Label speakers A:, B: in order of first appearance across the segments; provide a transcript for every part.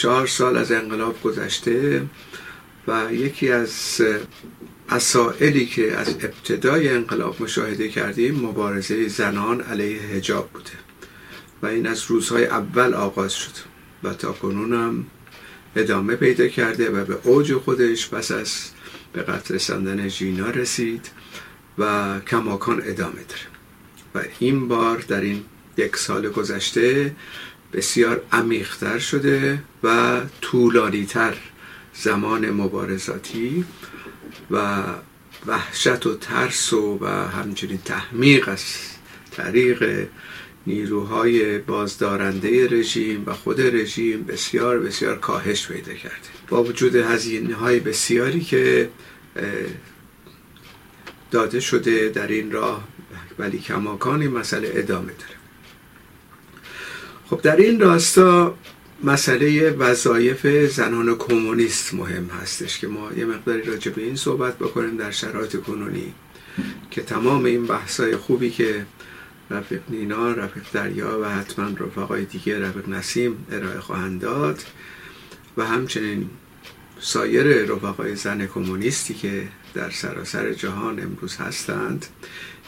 A: 44 سال از انقلاب گذشته و یکی از مسائلی که از ابتدای انقلاب مشاهده کردیم مبارزه زنان علیه هجاب بوده و این از روزهای اول آغاز شد و تا کنونم ادامه پیدا کرده و به اوج خودش پس از به قتل رساندن ژینا رسید و کماکان ادامه داره. و این بار در این یک سال گذشته بسیار عمیقتر شده و طولانیتر زمان مبارزاتی و وحشت و ترس و, و همچنین تحمیق از طریق نیروهای بازدارنده رژیم و خود رژیم بسیار بسیار کاهش پیدا کرده. با وجود هزینه های بسیاری که داده شده در این راه ولی کماکان این مسئله ادامه داره. خب در این راستا مسئله وظایف زنان کمونیست مهم هستش که ما یه مقداری راجع به این صحبت بکنیم در شرایط کنونی که تمام این بحثای خوبی که رفیق نینا، رفیق دریا و حتما رفقای دیگه رفیق نسیم ارائه خواهند داد و همچنین سایر رفقای زن کمونیستی که در سراسر جهان امروز هستند.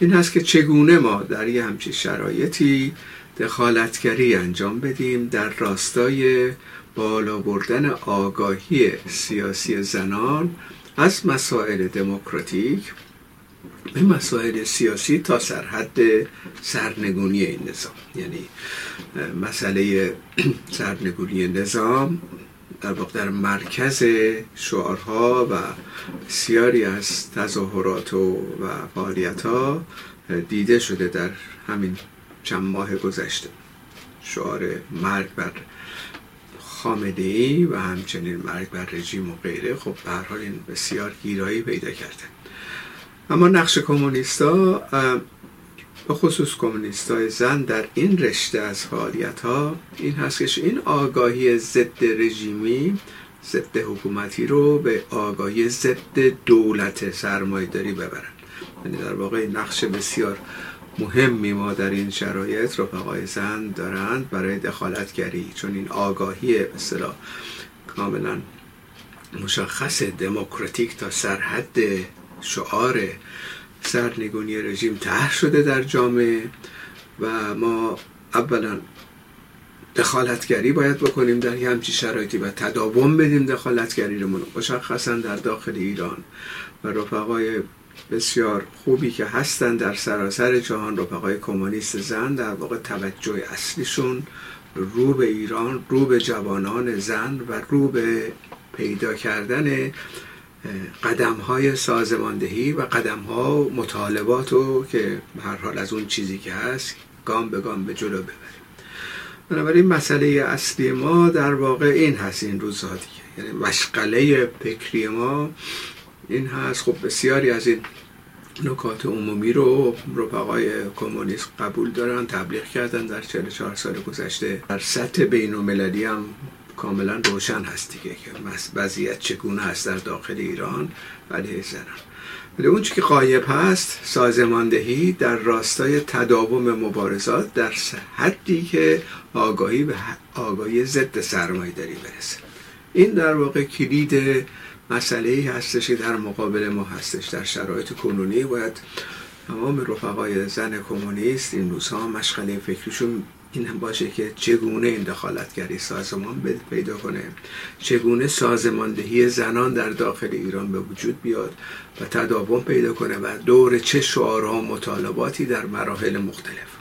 A: این هست که چگونه ما در یه همچین شرایطی دخالتگری انجام بدیم در راستای بالا بردن آگاهی سیاسی زنان از مسائل دموکراتیک به مسائل سیاسی تا سرحد سرنگونی این نظام. یعنی مسئله سرنگونی نظام در واقع در مرکز شعارها و بسیاری از تظاهرات و فعالیت ها دیده شده در همین چند ماه گذشته. شعار مرگ بر خامنه ای و همچنین مرگ بر رژیم و غیره خب به حال این بسیار گیرایی پیدا کرده. اما نقش کمونیستا به خصوص کمونیستای زن در این رشته از فعالیت ها این هست که این آگاهی ضد رژیمی ضد حکومتی رو به آگاهی ضد دولت سرمایه داری ببرن. یعنی در واقع نقش بسیار مهمی ما در این شرایط رفقای زن دارند برای دخالتگری چون این آگاهی به کاملا مشخص دموکراتیک تا سرحد شعار سرنگونی رژیم طرح شده در جامعه و ما اولا دخالتگری باید بکنیم در یه همچی شرایطی و تداوم بدیم دخالتگری رو مشخصا در داخل ایران. و رفقای بسیار خوبی که هستن در سراسر جهان. رفقای کمونیست زن در واقع توجه اصلیشون رو به ایران رو به جوانان زن و رو به پیدا کردن قدم های سازماندهی و قدم ها مطالبات رو که هر حال از اون چیزی که هست گام به گام به جلو ببریم. بنابراین مسئله اصلی ما در واقع این هست این روزها دیگه. یعنی مشغله فکری ما این هست. خب بسیاری از این نکات عمومی رو رفقای کمونیست قبول دارن تبلیغ کردن در 44 سال گذشته. در سطح بین هم کاملا روشن هست دیگه که وضعیت چگونه هست در داخل ایران ولی زنان. ولی اون که قایب هست سازماندهی در راستای تداوم مبارزات در حدی که آگاهی به آگاهی ضد سرمایه داری برسه. این در واقع کلید مسئله ای هستش که در مقابل ما هستش در شرایط کنونی باید تمام رفقای زن کمونیست این روزها مشغله فکریشون این هم باشه که چگونه این دخالتگری سازمان پیدا کنه. چگونه سازماندهی زنان در داخل ایران به وجود بیاد و تداوم پیدا کنه و دور چه شعارها و مطالباتی در مراحل مختلف.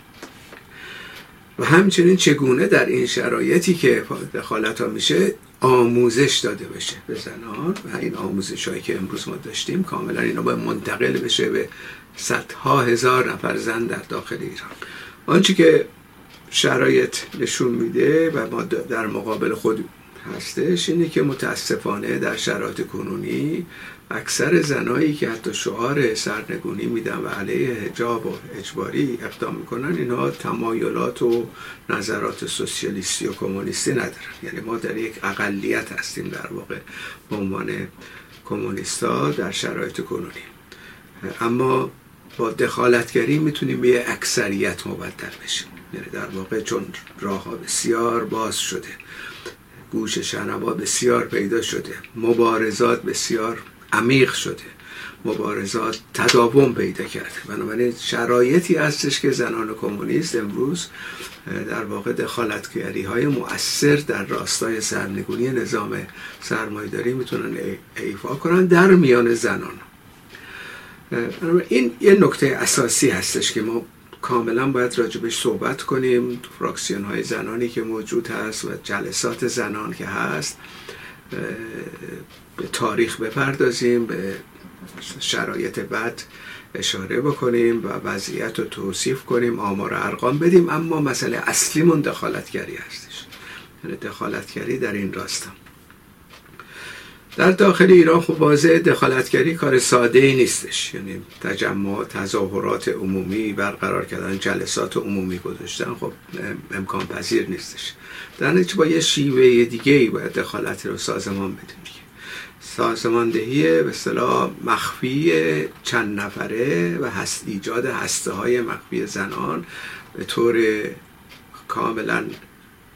A: و همچنین چگونه در این شرایطی که دخالت ها میشه آموزش داده بشه به زنان و این آموزش هایی که امروز ما داشتیم کاملا اینا باید منتقل بشه به صدها هزار نفر زن در داخل ایران. آنچه که شرایط نشون میده و ما در مقابل خود هستش اینه که متاسفانه در شرایط کنونی اکثر زنایی که حتی شعار سرنگونی میدن و علیه حجاب و اجباری اقدام می‌کنن اینها تمایلات و نظرات سوسیالیستی و کمونیستی ندارن. یعنی ما در یک اقلیت هستیم در واقع به عنوان کمونیستا در شرایط کنونی. اما با دخالتگری می‌تونیم به اکثریت مبدل بشیم. یعنی در واقع چون راه ها بسیار باز شده گوش شنوا بسیار پیدا شده مبارزات بسیار عمیق شده. مبارزات تداوم پیدا کرده. بنابراین شرایطی هستش که زنان کمونیست امروز در واقع دخالتگری های مؤثر در راستای سرنگونی نظام سرمایداری می‌تونن ایفا کنن در میان زنان. این یه نکته اساسی هستش که ما کاملا باید راجبش صحبت کنیم. فراکسیون های زنانی که موجود هست و جلسات زنان که هست. به تاریخ بپردازیم به شرایط بد اشاره بکنیم و وضعیت رو توصیف کنیم آمار ارقام بدیم. اما مسئله اصلیمون دخالتگری هستش. یعنی دخالتگری در این راستا. در داخل ایران خب واضح دخالتگری کار ساده ای نیستش. یعنی تجمع تظاهرات عمومی برقرار کردن جلسات عمومی گذاشتن خب امکان پذیر نیستش. در نتیجه با یه شیوه دیگه ای باید دخالت رو سازمان بدیم سازماندهی به اصطلاح مخفی چند نفره و هست ایجاد هسته های مخفی زنان به طور کاملا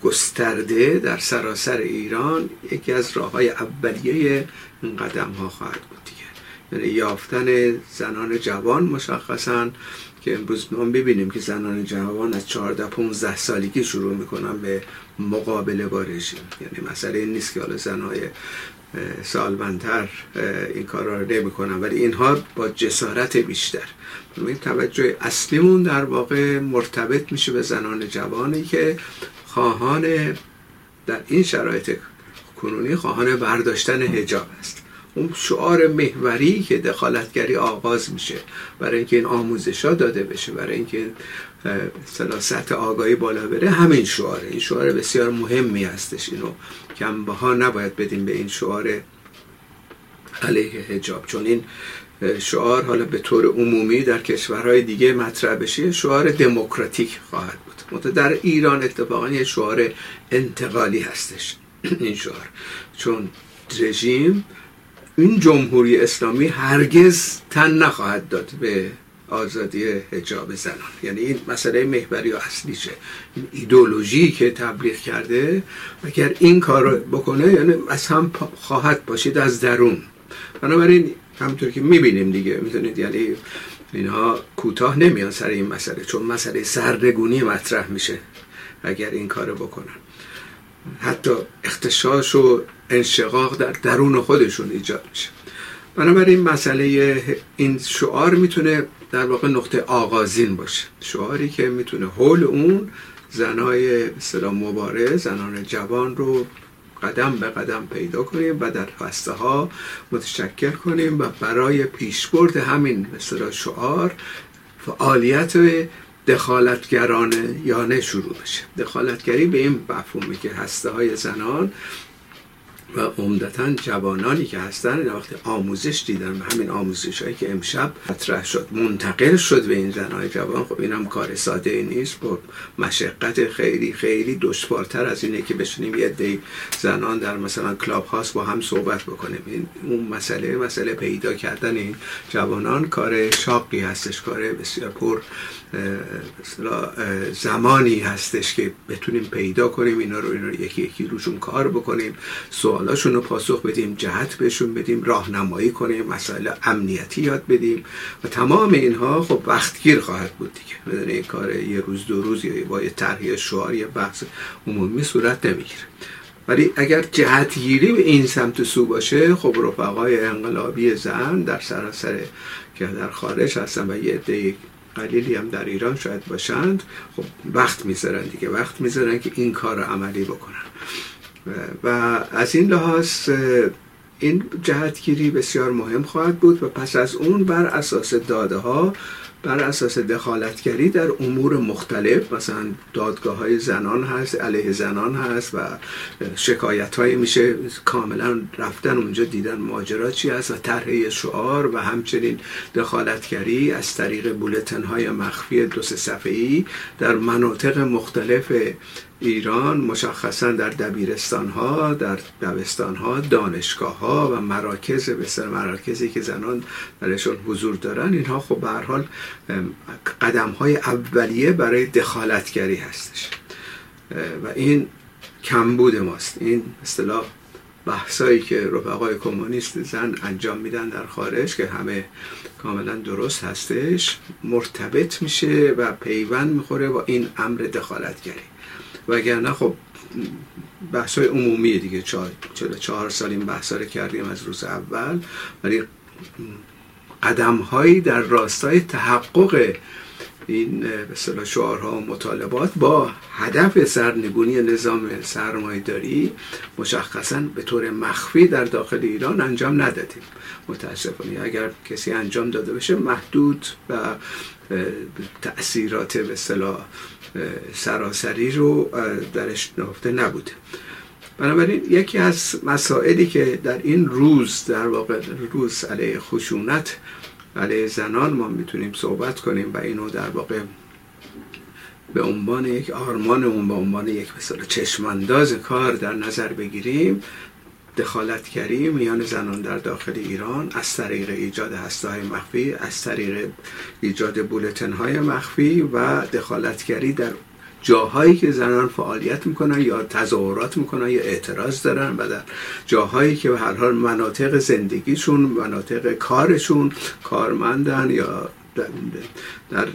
A: گسترده در سراسر ایران یکی از راه های اولیه این قدم ها خواهد بود دیگه. یعنی یافتن زنان جوان مشخصا که امروز ما ببینیم که زنان جوان از 14 15 سالگی شروع می‌کنن به مقابله با رژیم. یعنی مسئله این نیست که حالا زنهای سالمندتر این کار را نمی کنن ولی اینها با جسارت بیشتر. توجه اصلیمون در واقع مرتبط میشه به زنان جوانی که خواهان در این شرایط کنونی خواهان برداشتن هجاب است. اون شعار محوری که دخالتگری آغاز میشه برای اینکه این آموزش ها داده بشه برای اینکه سطح آگاهی بالا بره همین شعاره. این شعار بسیار مهمی هستش. اینو کم ها نباید بدیم به این شعار علیه هجاب چون این شعار حالا به طور عمومی در کشورهای دیگه مطرح بشه شعار دموکراتیک خواهد بود. در ایران اتفاقا یه شعار انتقالی هستش این شعار. چون رژیم این جمهوری اسلامی هرگز تن نخواهد داد به آزادی حجاب زنان. یعنی این مسئله محوری و اصلیشه این ایدولوژی که تبلیغ کرده اگر این کار بکنه یعنی از هم خواهد باشید از درون. بنابراین همونطور که می‌بینیم دیگه می‌تونید یعنی اینها کوتاه نمیان سر این مسئله چون مسئله سرنگونی مطرح میشه اگر این کارو بکنن. حتی اختشاش و انشقاق در درون خودشون ایجاد میشه. بنابراین مسئله این شعار می‌تونه در واقع نقطه آغازین باشه. شعاری که می‌تونه حول اون زنای سلام مبارز زنان جوان رو قدم به قدم پیدا کنیم و در فسته ها متشکل کنیم و برای پیشبرد همین مثلا شعار فعالیت دخالتگرانه یانه شروع بشه. دخالتگری به این مفهومه که هسته های زنان و عمدتا جوانانی که هستن وقت آموزش دیدن و همین آموزش هایی که امشب مطرح شد منتقل شد به این زنهای جوان خب این هم کار ساده نیست. با مشقت خیلی خیلی دشوارتر از اینه که بشونیم یه دی زنان در مثلا کلاب هاست با هم صحبت بکنیم. این اون مسئله مسئله پیدا کردن این جوانان کار شاقی هستش کار بسیار پر زمانی هستش که بتونیم پیدا کنیم اینا رو, اینا رو یکی یکی روشون کار بکنیم سوالاشون رو پاسخ بدیم جهت بهشون بدیم راهنمایی کنیم مسائل امنیتی یاد بدیم و تمام اینها خب وقتگیر خواهد بود دیگه. بدون این کار یه روز دو روز یا با یه طرح شعار یه بحث عمومی صورت نمی‌گیره. ولی اگر جهتگیری به این سمت سو باشه خب رفقای انقلابی زن در سراسر که در خارج هستن و یه عده قلیلی هم در ایران شاید باشند خب وقت می‌ذارن دیگه. وقت می‌ذارن که این کار رو عملی بکنن. و از این لحاظ این جهتگیری بسیار مهم خواهد بود و پس از اون بر اساس داده ها بر اساس دخالتگری در امور مختلف مثلا دادگاه های زنان هست علیه زنان هست و شکایت های میشه کاملا رفتن اونجا دیدن ماجرا چی هست و طرح شعار و همچنین دخالتگری از طریق بولتن های مخفی دو سه صفحه‌ای در مناطق مختلف ایران مشخصا در دبیرستان ها در دبستان ها دانشگاه ها و مراکز بسیار مراکزی که زنان درشون حضور دارن اینها خب به حال قدم های اولیه برای دخالتگری هستش. و این کمبود ماست. این اصطلاح بحثایی که رفقای کمونیست زن انجام میدن در خارج که همه کاملا درست هستش مرتبط میشه و پیوند می‌خوره با این امر دخالتگری. وگرنه خب بحث های عمومی دیگه. چهار, چهار سال این بحث رو کردیم از روز اول. ولی قدم هایی در راستای تحقق این به شعارها و مطالبات با هدف سرنگونی نظام سرمایه داری مشخصا به طور مخفی در داخل ایران انجام ندادیم. متاسفانه اگر کسی انجام داده بشه محدود و تأثیرات به صلاح سراسری رو درش نهفته نبوده. بنابراین یکی از مسائلی که در این روز در واقع روز علیه خشونت علیه زنان ما می‌تونیم صحبت کنیم و اینو در واقع به عنوان یک آرمانمون به عنوان یک مثال چشمانداز کار در نظر بگیریم دخالتگری میان زنان در داخل ایران از طریق ایجاد هسته های مخفی از طریق ایجاد بولتن های مخفی و دخالتگری در جاهایی که زنان فعالیت می‌کنن یا تظاهرات می‌کنن یا اعتراض دارن و در جاهایی که به هر حال مناطق زندگیشون مناطق کارشون کارمندن یا در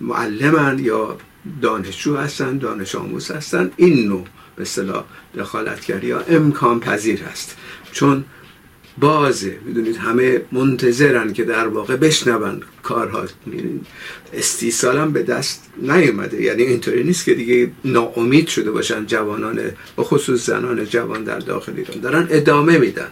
A: معلمن یا دانشجو هستن دانش آموز هستن این نوع به اصطلاح دخالتگری یا امکان پذیر هست. چون بازه. می‌دونید همه منتظرن که در واقع بشنون کارها. استیصال هم به دست نیومده. یعنی اینطوری نیست که دیگه ناامید شده باشن جوانان و خصوص زنان جوان در داخل ایران. دارن ادامه میدن.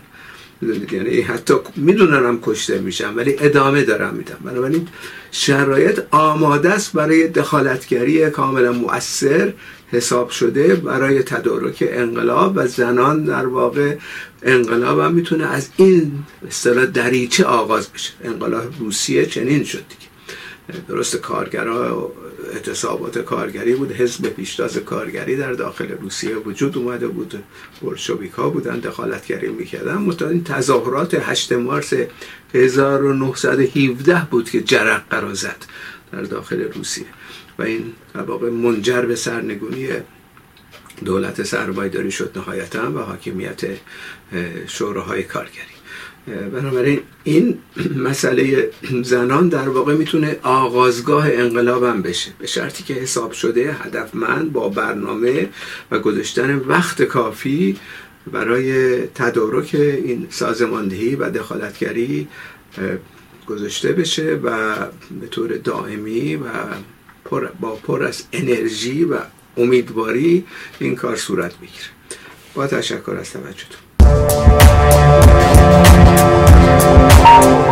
A: می‌دونید یعنی حتی می‌دونن هم کشته میشن ولی ادامه دارن میدن. بنابراین شرایط آماده است برای دخالتگری کاملا مؤثر حساب شده برای تدارک انقلاب و زنان در واقع انقلاب هم می‌تونه از این اصطلاح دریچه آغاز بشه. انقلاب روسیه چنین شد دیگه. درست کارگرها اعتصابات کارگری بود. حزب پیشتاز کارگری در داخل روسیه وجود اومده بود. بلشویک ها بودن دخالتگری می‌کردن. متأ این تظاهرات 8 مارس 1917 بود که جرق زد در داخل روسیه. و این واقع منجر به سرنگونی دولت سرمایداری شد نهایتا و حاکمیت شوراهای کارگری. بنابراین این مسئله زنان در واقع می‌تونه آغازگاه انقلابم بشه. به شرطی که حساب شده هدفمند با برنامه و گذاشتن وقت کافی برای تدارک این سازماندهی و دخالتگری گذاشته بشه و به طور دائمی و پر با پر از انرژی و امیدواری این کار صورت بگیره. با تشکر از توجهتون. Música